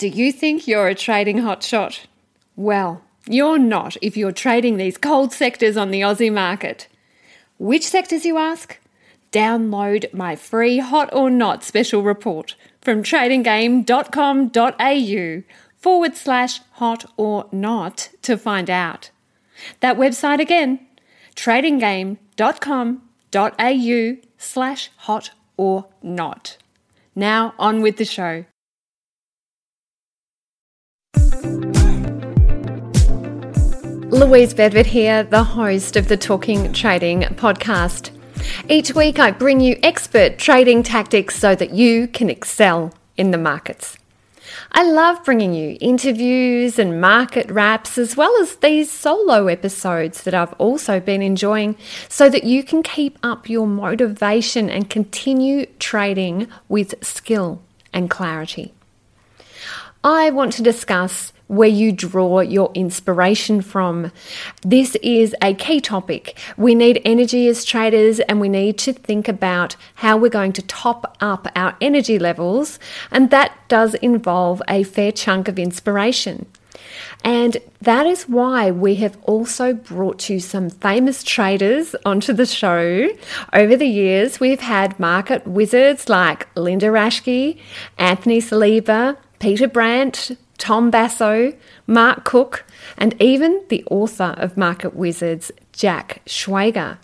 Do you think you're a trading hotshot? Well, you're not if you're trading these cold sectors on the Aussie market. Which sectors, you ask? Download my free Hot or Not special report from tradinggame.com.au forward slash hot or not to find out. That website again, tradinggame.com.au slash hot or not. Now on with the show. Louise Bedford here, the host of the Talking Trading podcast. Each week I bring you expert trading tactics so that you can excel in the markets. I love bringing you interviews and market wraps, as well as these solo episodes that I've also been enjoying, so that you can keep up your motivation and continue trading with skill and clarity. I want to discuss where you draw your inspiration from. This is a key topic. We need energy as traders and we need to think about how we're going to top up our energy levels, and that does involve a fair chunk of inspiration. And that is why we have also brought you some famous traders onto the show. Over the years, we've had market wizards like Linda Raschke, Anthony Saliba, Peter Brandt, Tom Basso, Mark Cook, and even the author of Market Wizards, Jack Schwager.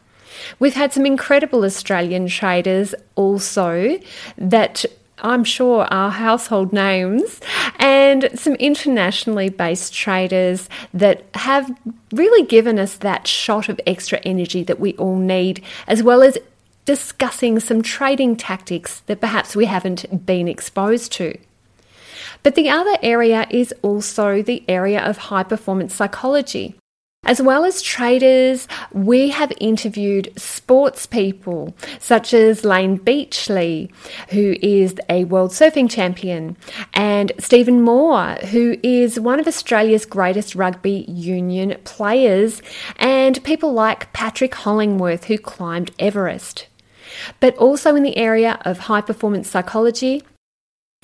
We've had some incredible Australian traders also that I'm sure are household names, and some internationally based traders that have really given us that shot of extra energy that we all need, as well as discussing some trading tactics that perhaps we haven't been exposed to. But the other area is also the area of high performance psychology. As well as traders, we have interviewed sports people such as Layne Beachley, who is a world surfing champion, and Stephen Moore, who is one of Australia's greatest rugby union players, and people like Patrick Hollingworth, who climbed Everest. But also in the area of high performance psychology,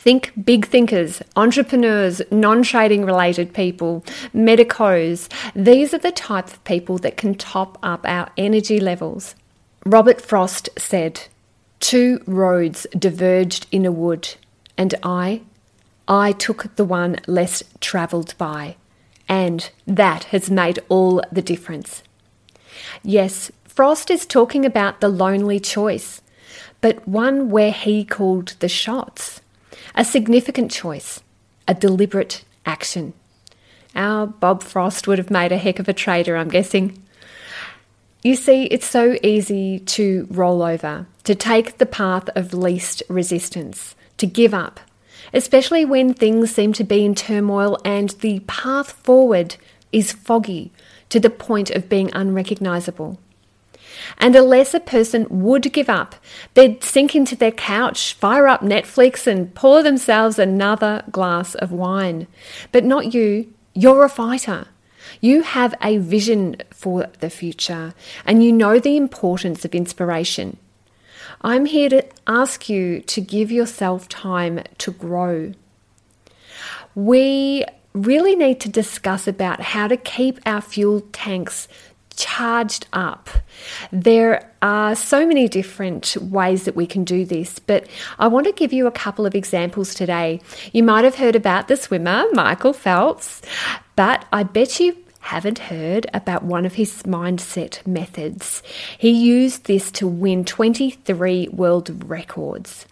Think big thinkers, entrepreneurs, non trading related people, medicos. These are the type of people that can top up our energy levels. Robert Frost said, Two roads diverged in a wood, and I, I took the one less travelled by. And that has made all the difference. Yes, Frost is talking about the lonely choice, but one where he called the shots. A significant choice, a deliberate action. Our Bob Frost would have made a heck of a trader, I'm guessing. You see, it's so easy to roll over, to take the path of least resistance, to give up, especially when things seem to be in turmoil and the path forward is foggy to the point of being unrecognisable. And a person would give up, they'd sink into their couch, fire up Netflix, and pour themselves another glass of wine. But not you. You're a fighter. You have a vision for the future and you know the importance of inspiration. I'm here to ask you to give yourself time to grow. We really need to discuss about how to keep our fuel tanks charged up. There are so many different ways that we can do this, but I want to give you a couple of examples today. You might have heard about the swimmer, Michael Phelps, but I bet you haven't heard about one of his mindset methods. He used this to win 23 world records.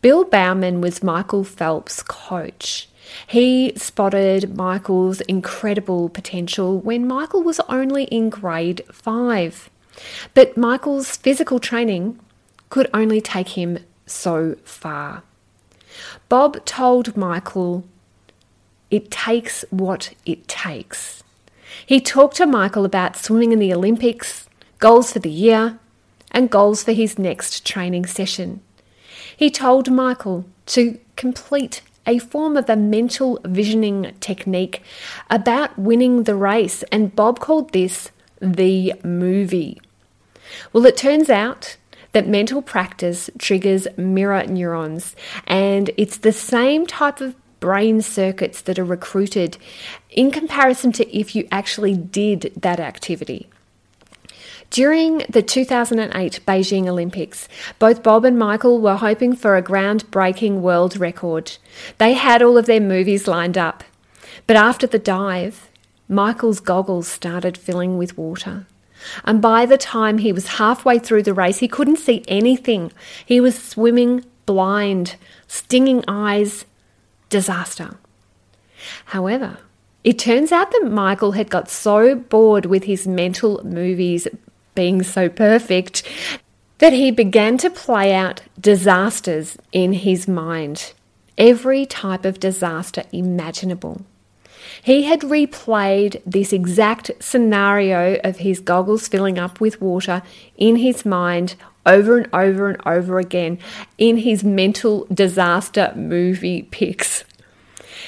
Bill Bowerman was Michael Phelps' coach. He spotted Michael's incredible potential when Michael was only in grade 5. But Michael's physical training could only take him so far. Bob told Michael, It takes what it takes. He talked to Michael about swimming in the Olympics, goals for the year, and goals for his next training session. He told Michael to complete a form of a mental visioning technique about winning the race, and Bob called this the movie. Well, it turns out that mental practice triggers mirror neurons, and it's the same type of brain circuits that are recruited in comparison to if you actually did that activity. During the 2008 Beijing Olympics, both Bob and Michael were hoping for a groundbreaking world record. They had all of their movies lined up. But after the dive, Michael's goggles started filling with water. And by the time he was halfway through the race, he couldn't see anything. He was swimming blind, stinging eyes, disaster. However, it turns out that Michael had got so bored with his mental movies being so perfect that he began to play out disasters in his mind. Every type of disaster imaginable. He had replayed this exact scenario of his goggles filling up with water in his mind over and over and over again in his mental disaster movie pics.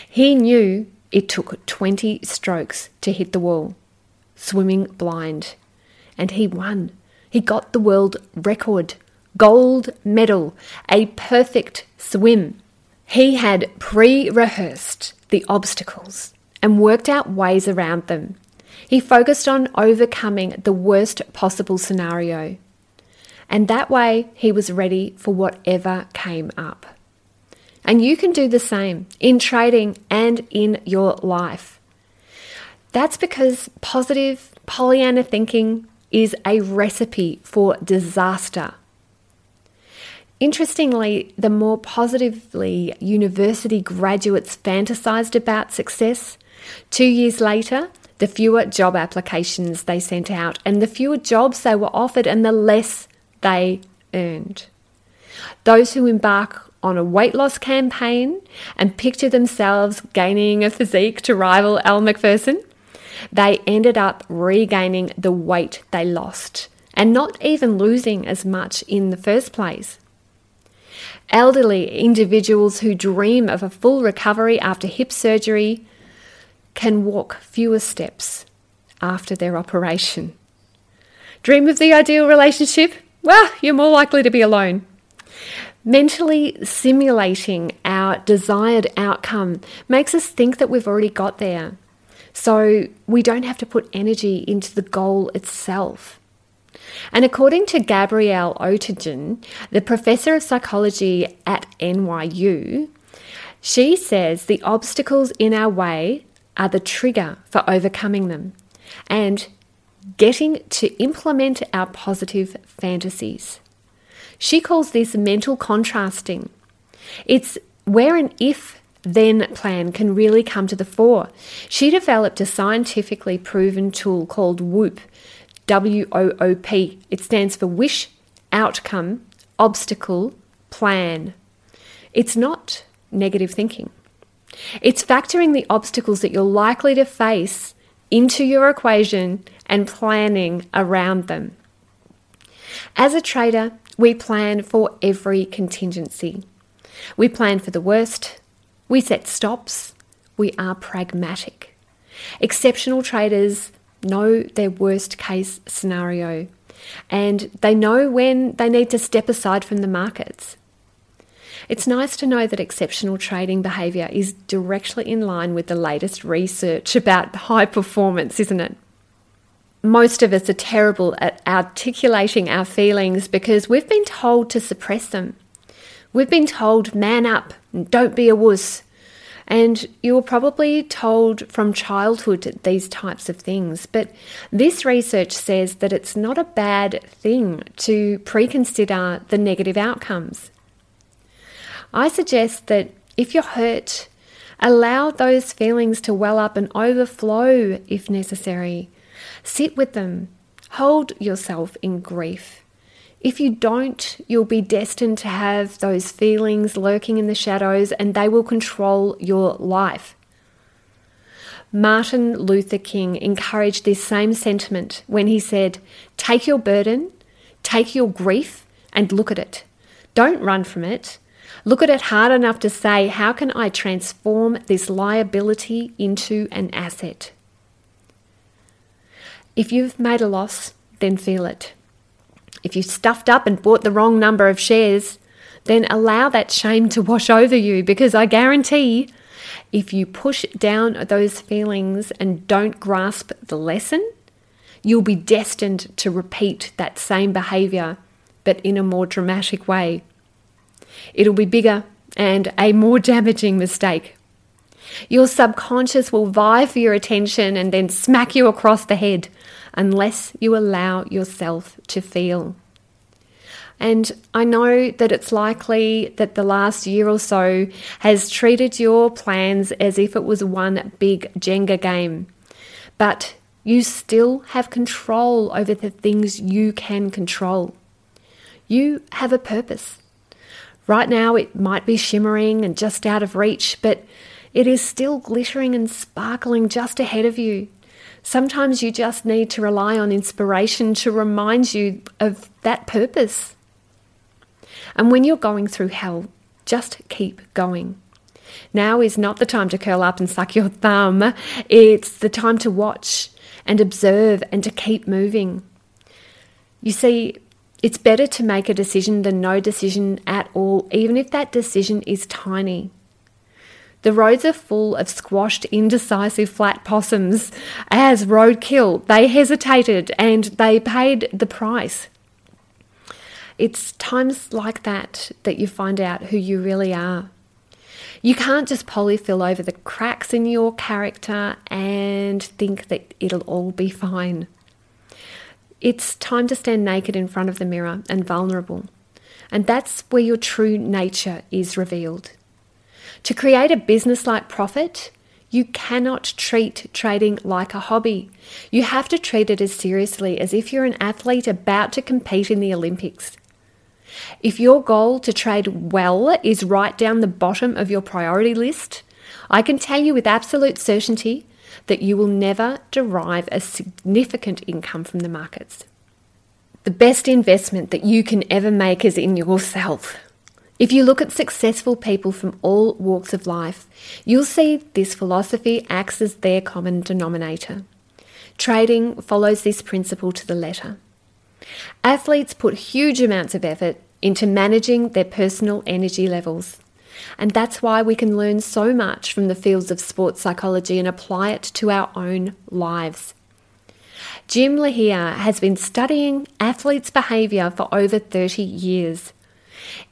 He knew it took 20 strokes to hit the wall, swimming blind and he won. He got the world record, gold medal, a perfect swim. He had pre rehearsed the obstacles and worked out ways around them. He focused on overcoming the worst possible scenario. And that way, he was ready for whatever came up. And you can do the same in trading and in your life. That's because positive Pollyanna thinking is a recipe for disaster. Interestingly, the more positively university graduates fantasized about success, two years later, the fewer job applications they sent out and the fewer jobs they were offered and the less they earned. Those who embark on a weight loss campaign and picture themselves gaining a physique to rival Elle Macpherson they ended up regaining the weight they lost and not even losing as much in the first place. Elderly individuals who dream of a full recovery after hip surgery can walk fewer steps after their operation. Dream of the ideal relationship? Well, you're more likely to be alone. Mentally simulating our desired outcome makes us think that we've already got there. So we don't have to put energy into the goal itself. And according to Gabrielle Oettingen, the professor of psychology at NYU, she says the obstacles in our way are the trigger for overcoming them and getting to implement our positive fantasies. She calls this mental contrasting. It's where an if then plan can really come to the fore. She developed a scientifically proven tool called WOOP, W O O P. It stands for Wish, Outcome, Obstacle, Plan. It's not negative thinking. It's factoring the obstacles that you're likely to face into your equation and planning around them. As a trader, we plan for every contingency. We plan for the worst, we set stops. We are pragmatic. Exceptional traders know their worst case scenario and they know when they need to step aside from the markets. It's nice to know that exceptional trading behaviour is directly in line with the latest research about high performance, isn't it? Most of us are terrible at articulating our feelings because we've been told to suppress them. We've been told, man up, don't be a wuss. And you were probably told from childhood these types of things. But this research says that it's not a bad thing to preconsider the negative outcomes. I suggest that if you're hurt, allow those feelings to well up and overflow if necessary. Sit with them, hold yourself in grief. If you don't, you'll be destined to have those feelings lurking in the shadows and they will control your life. Martin Luther King encouraged this same sentiment when he said, Take your burden, take your grief, and look at it. Don't run from it. Look at it hard enough to say, How can I transform this liability into an asset? If you've made a loss, then feel it. If you stuffed up and bought the wrong number of shares, then allow that shame to wash over you because I guarantee If you push down those feelings and don't grasp the lesson, you'll be destined to repeat that same behavior, but in a more dramatic way. It'll be bigger and a more damaging mistake. Your subconscious will vie for your attention and then smack you across the head unless you allow yourself to feel. And I know that it's likely that the last year or so has treated your plans as if it was one big Jenga game. But you still have control over the things you can control. You have a purpose. Right now, it might be shimmering and just out of reach, but it is still glittering and sparkling just ahead of you. Sometimes you just need to rely on inspiration to remind you of that purpose. And when you're going through hell, just keep going. Now is not the time to curl up and suck your thumb. It's the time to watch and observe and to keep moving. You see, it's better to make a decision than no decision at all, even if that decision is tiny. The roads are full of squashed, indecisive flat possums. As roadkill, they hesitated and they paid the price. It's times like that that you find out who you really are. You can't just polyfill over the cracks in your character and think that it'll all be fine. It's time to stand naked in front of the mirror and vulnerable. And that's where your true nature is revealed. To create a business like profit, you cannot treat trading like a hobby. You have to treat it as seriously as if you're an athlete about to compete in the Olympics. If your goal to trade well is right down the bottom of your priority list, I can tell you with absolute certainty that you will never derive a significant income from the markets. The best investment that you can ever make is in yourself. If you look at successful people from all walks of life, you'll see this philosophy acts as their common denominator. Trading follows this principle to the letter. Athletes put huge amounts of effort into managing their personal energy levels. And that's why we can learn so much from the fields of sports psychology and apply it to our own lives. Jim Loehr has been studying athletes' behaviour for over 30 years.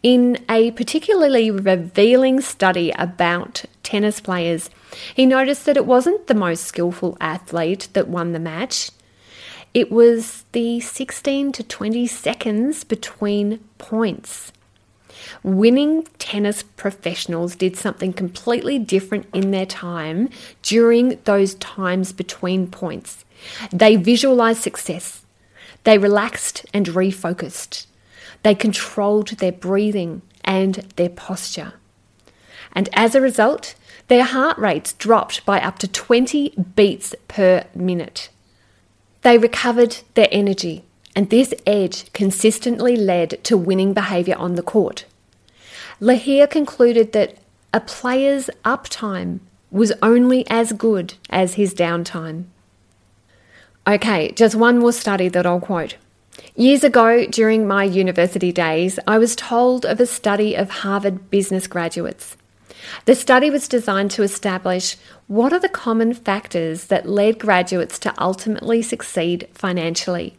In a particularly revealing study about tennis players, he noticed that it wasn't the most skillful athlete that won the match. It was the 16 to 20 seconds between points. Winning tennis professionals did something completely different in their time during those times between points. They visualized success, they relaxed and refocused, they controlled their breathing and their posture. And as a result, their heart rates dropped by up to 20 beats per minute. They recovered their energy, and this edge consistently led to winning behaviour on the court. Loehr concluded that a player's uptime was only as good as his downtime. Okay, just one more study that I'll quote. Years ago, during my university days, I was told of a study of Harvard business graduates. The study was designed to establish what are the common factors that led graduates to ultimately succeed financially.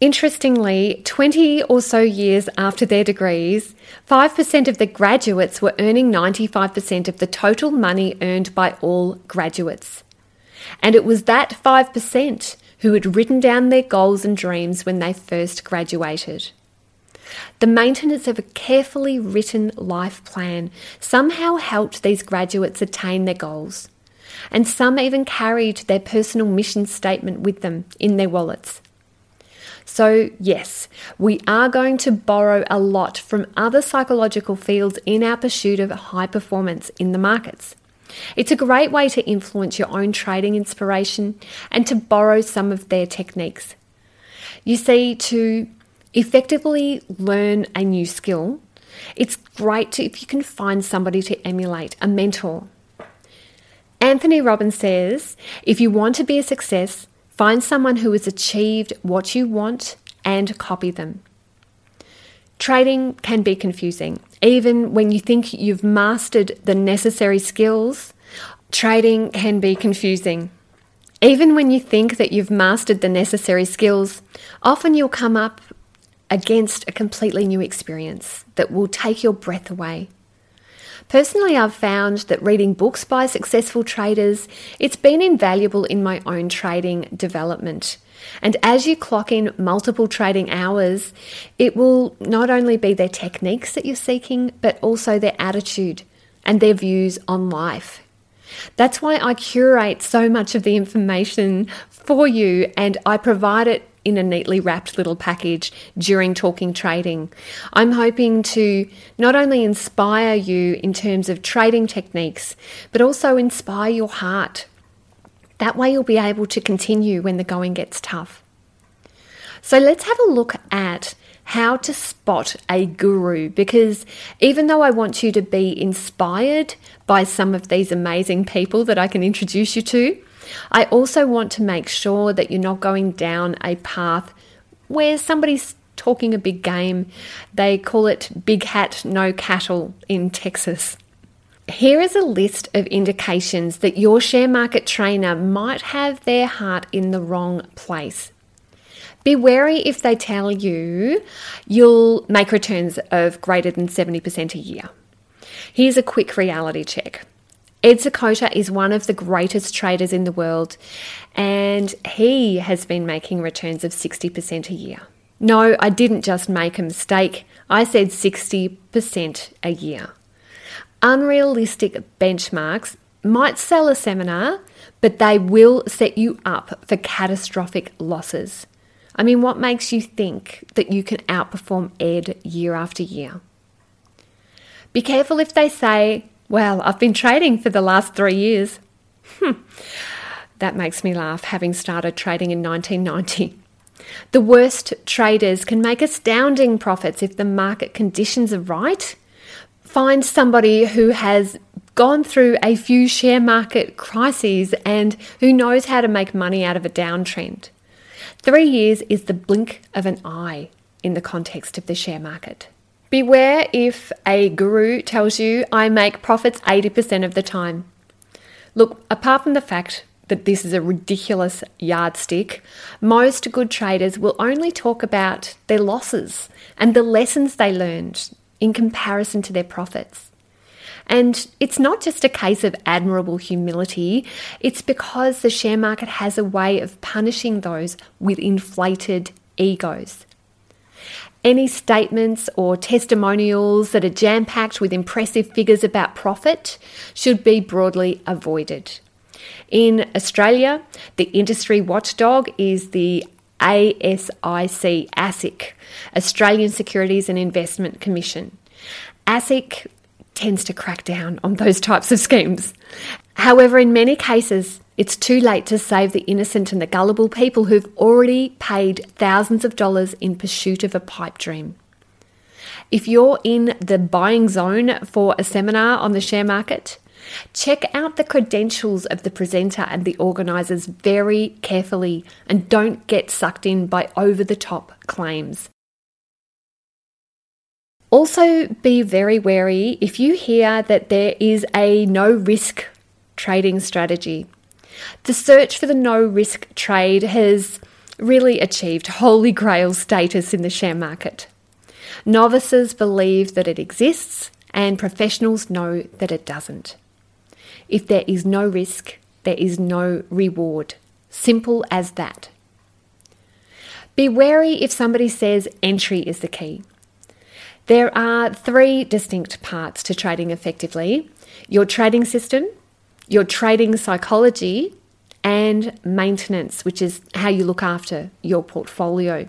Interestingly, 20 or so years after their degrees, 5% of the graduates were earning 95% of the total money earned by all graduates. And it was that 5% who had written down their goals and dreams when they first graduated. The maintenance of a carefully written life plan somehow helped these graduates attain their goals, and some even carried their personal mission statement with them in their wallets. So, yes, we are going to borrow a lot from other psychological fields in our pursuit of high performance in the markets. It's a great way to influence your own trading inspiration and to borrow some of their techniques. You see, to effectively learn a new skill, it's great to, if you can find somebody to emulate, a mentor. Anthony Robbins says if you want to be a success, find someone who has achieved what you want and copy them. Trading can be confusing. Even when you think you've mastered the necessary skills, Trading can be confusing. Even when you think that you've mastered the necessary skills, often you'll come up against a completely new experience that will take your breath away. Personally, I've found that reading books by successful traders, it's been invaluable in my own trading development. And as you clock in multiple trading hours, it will not only be their techniques that you're seeking, but also their attitude and their views on life. That's why I curate so much of the information for you and I provide it in a neatly wrapped little package during talking trading. I'm hoping to not only inspire you in terms of trading techniques, but also inspire your heart. That way, you'll be able to continue when the going gets tough. So, let's have a look at how to spot a guru because even though I want you to be inspired by some of these amazing people that I can introduce you to, I also want to make sure that you're not going down a path where somebody's talking a big game. They call it big hat, no cattle in Texas. Here is a list of indications that your share market trainer might have their heart in the wrong place. Be wary if they tell you you'll make returns of greater than 70% a year. Here's a quick reality check. Ed Seykota is one of the greatest traders in the world, and he has been making returns of 60% a year. No, I didn't just make a mistake. I said 60% a year. Unrealistic benchmarks might sell a seminar, but they will set you up for catastrophic losses. I mean, what makes you think that you can outperform Ed year after year? Be careful if they say well, I've been trading for the last three years. Hmm. That makes me laugh, having started trading in 1990. The worst traders can make astounding profits if the market conditions are right. Find somebody who has gone through a few share market crises and who knows how to make money out of a downtrend. Three years is the blink of an eye in the context of the share market. Beware if a guru tells you I make profits 80% of the time. Look, apart from the fact that this is a ridiculous yardstick, most good traders will only talk about their losses and the lessons they learned in comparison to their profits. And it's not just a case of admirable humility, it's because the share market has a way of punishing those with inflated egos. Any statements or testimonials that are jam packed with impressive figures about profit should be broadly avoided. In Australia, the industry watchdog is the ASIC, ASIC, Australian Securities and Investment Commission. ASIC tends to crack down on those types of schemes. However, in many cases, it's too late to save the innocent and the gullible people who've already paid thousands of dollars in pursuit of a pipe dream. If you're in the buying zone for a seminar on the share market, check out the credentials of the presenter and the organisers very carefully and don't get sucked in by over the top claims. Also, be very wary if you hear that there is a no risk trading strategy. The search for the no risk trade has really achieved holy grail status in the share market. Novices believe that it exists, and professionals know that it doesn't. If there is no risk, there is no reward. Simple as that. Be wary if somebody says entry is the key. There are three distinct parts to trading effectively your trading system, your trading psychology, and maintenance, which is how you look after your portfolio.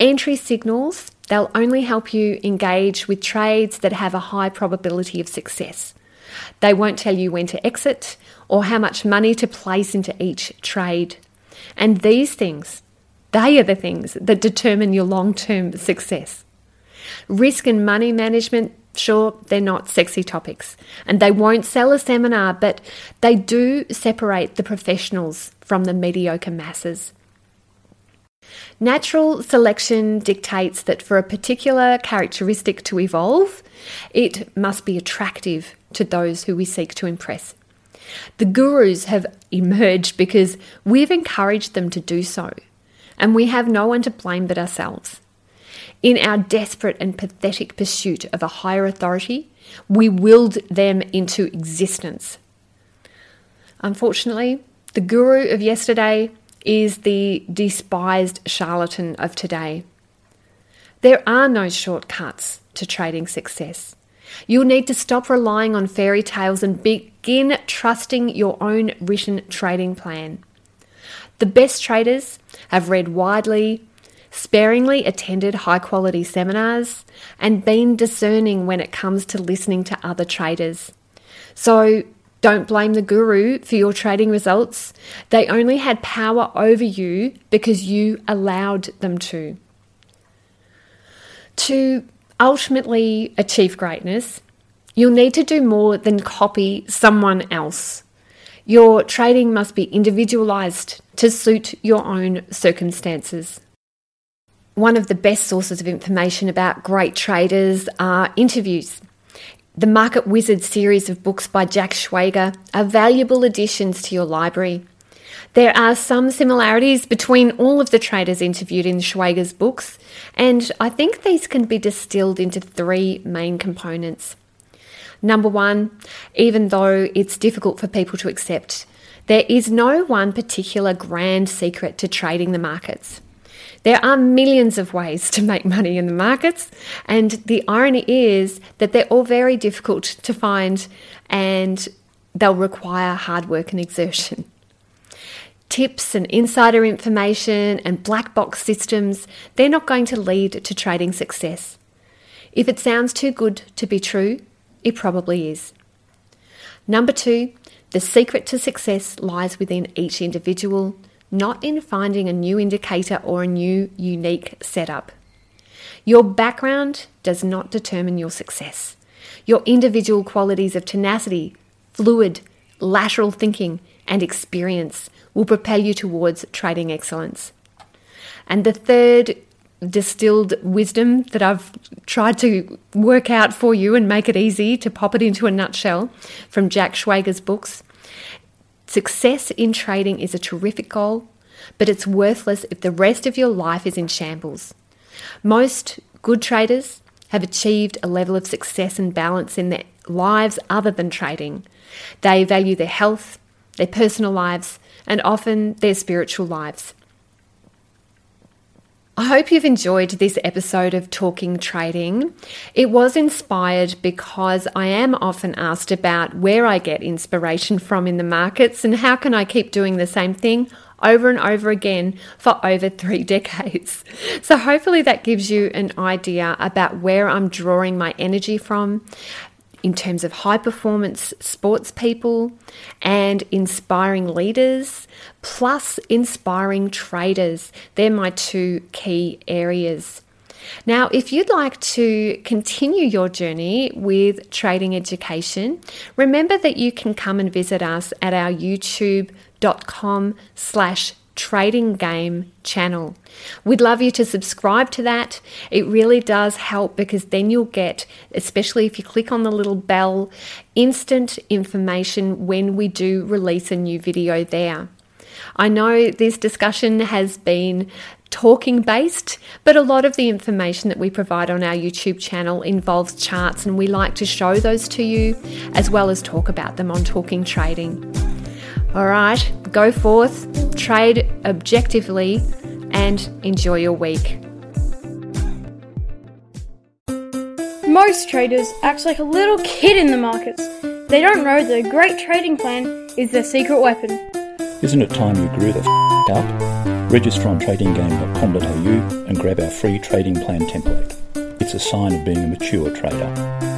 Entry signals, they'll only help you engage with trades that have a high probability of success. They won't tell you when to exit or how much money to place into each trade. And these things, they are the things that determine your long term success. Risk and money management, Sure, they're not sexy topics and they won't sell a seminar, but they do separate the professionals from the mediocre masses. Natural selection dictates that for a particular characteristic to evolve, it must be attractive to those who we seek to impress. The gurus have emerged because we've encouraged them to do so, and we have no one to blame but ourselves. In our desperate and pathetic pursuit of a higher authority, we willed them into existence. Unfortunately, the guru of yesterday is the despised charlatan of today. There are no shortcuts to trading success. You'll need to stop relying on fairy tales and begin trusting your own written trading plan. The best traders have read widely, sparingly attended high quality seminars, and been discerning when it comes to listening to other traders. So don't blame the guru for your trading results. They only had power over you because you allowed them to. To ultimately achieve greatness, you'll need to do more than copy someone else. Your trading must be individualized to suit your own circumstances. One of the best sources of information about great traders are interviews. The Market Wizard series of books by Jack Schwager are valuable additions to your library. There are some similarities between all of the traders interviewed in Schwager's books, and I think these can be distilled into three main components. Number one, even though it's difficult for people to accept, there is no one particular grand secret to trading the markets. There are millions of ways to make money in the markets, and the irony is that they're all very difficult to find and they'll require hard work and exertion. Tips and insider information and black box systems, they're not going to lead to trading success. If it sounds too good to be true, it probably is. Number two, the secret to success lies within each individual not in finding a new indicator or a new unique setup. Your background does not determine your success. Your individual qualities of tenacity, fluid, lateral thinking, and experience will propel you towards trading excellence. And the third distilled wisdom that I've tried to work out for you and make it easy to pop it into a nutshell from Jack Schwager's books Success in trading is a terrific goal, but it's worthless if the rest of your life is in shambles. Most good traders have achieved a level of success and balance in their lives other than trading. They value their health, their personal lives, and often their spiritual lives. I hope you've enjoyed this episode of Talking Trading. It was inspired because I am often asked about where I get inspiration from in the markets and how can I keep doing the same thing over and over again for over three decades. So, hopefully, that gives you an idea about where I'm drawing my energy from in terms of high performance sports people and inspiring leaders, plus inspiring traders. They're my two key areas. Now, if you'd like to continue your journey with trading education, remember that you can come and visit us at our youtube.com slash trading game channel. We'd love you to subscribe to that. It really does help because then you'll get, especially if you click on the little bell, instant information when we do release a new video there. I know this discussion has been talking based, but a lot of the information that we provide on our YouTube channel involves charts, and we like to show those to you as well as talk about them on Talking Trading. All right, go forth, trade objectively, and enjoy your week. Most traders act like a little kid in the markets. They don't know that a great trading plan is their secret weapon. Isn't it time you grew the f- up? Register on tradinggame.com.au and grab our free trading plan template. It's a sign of being a mature trader.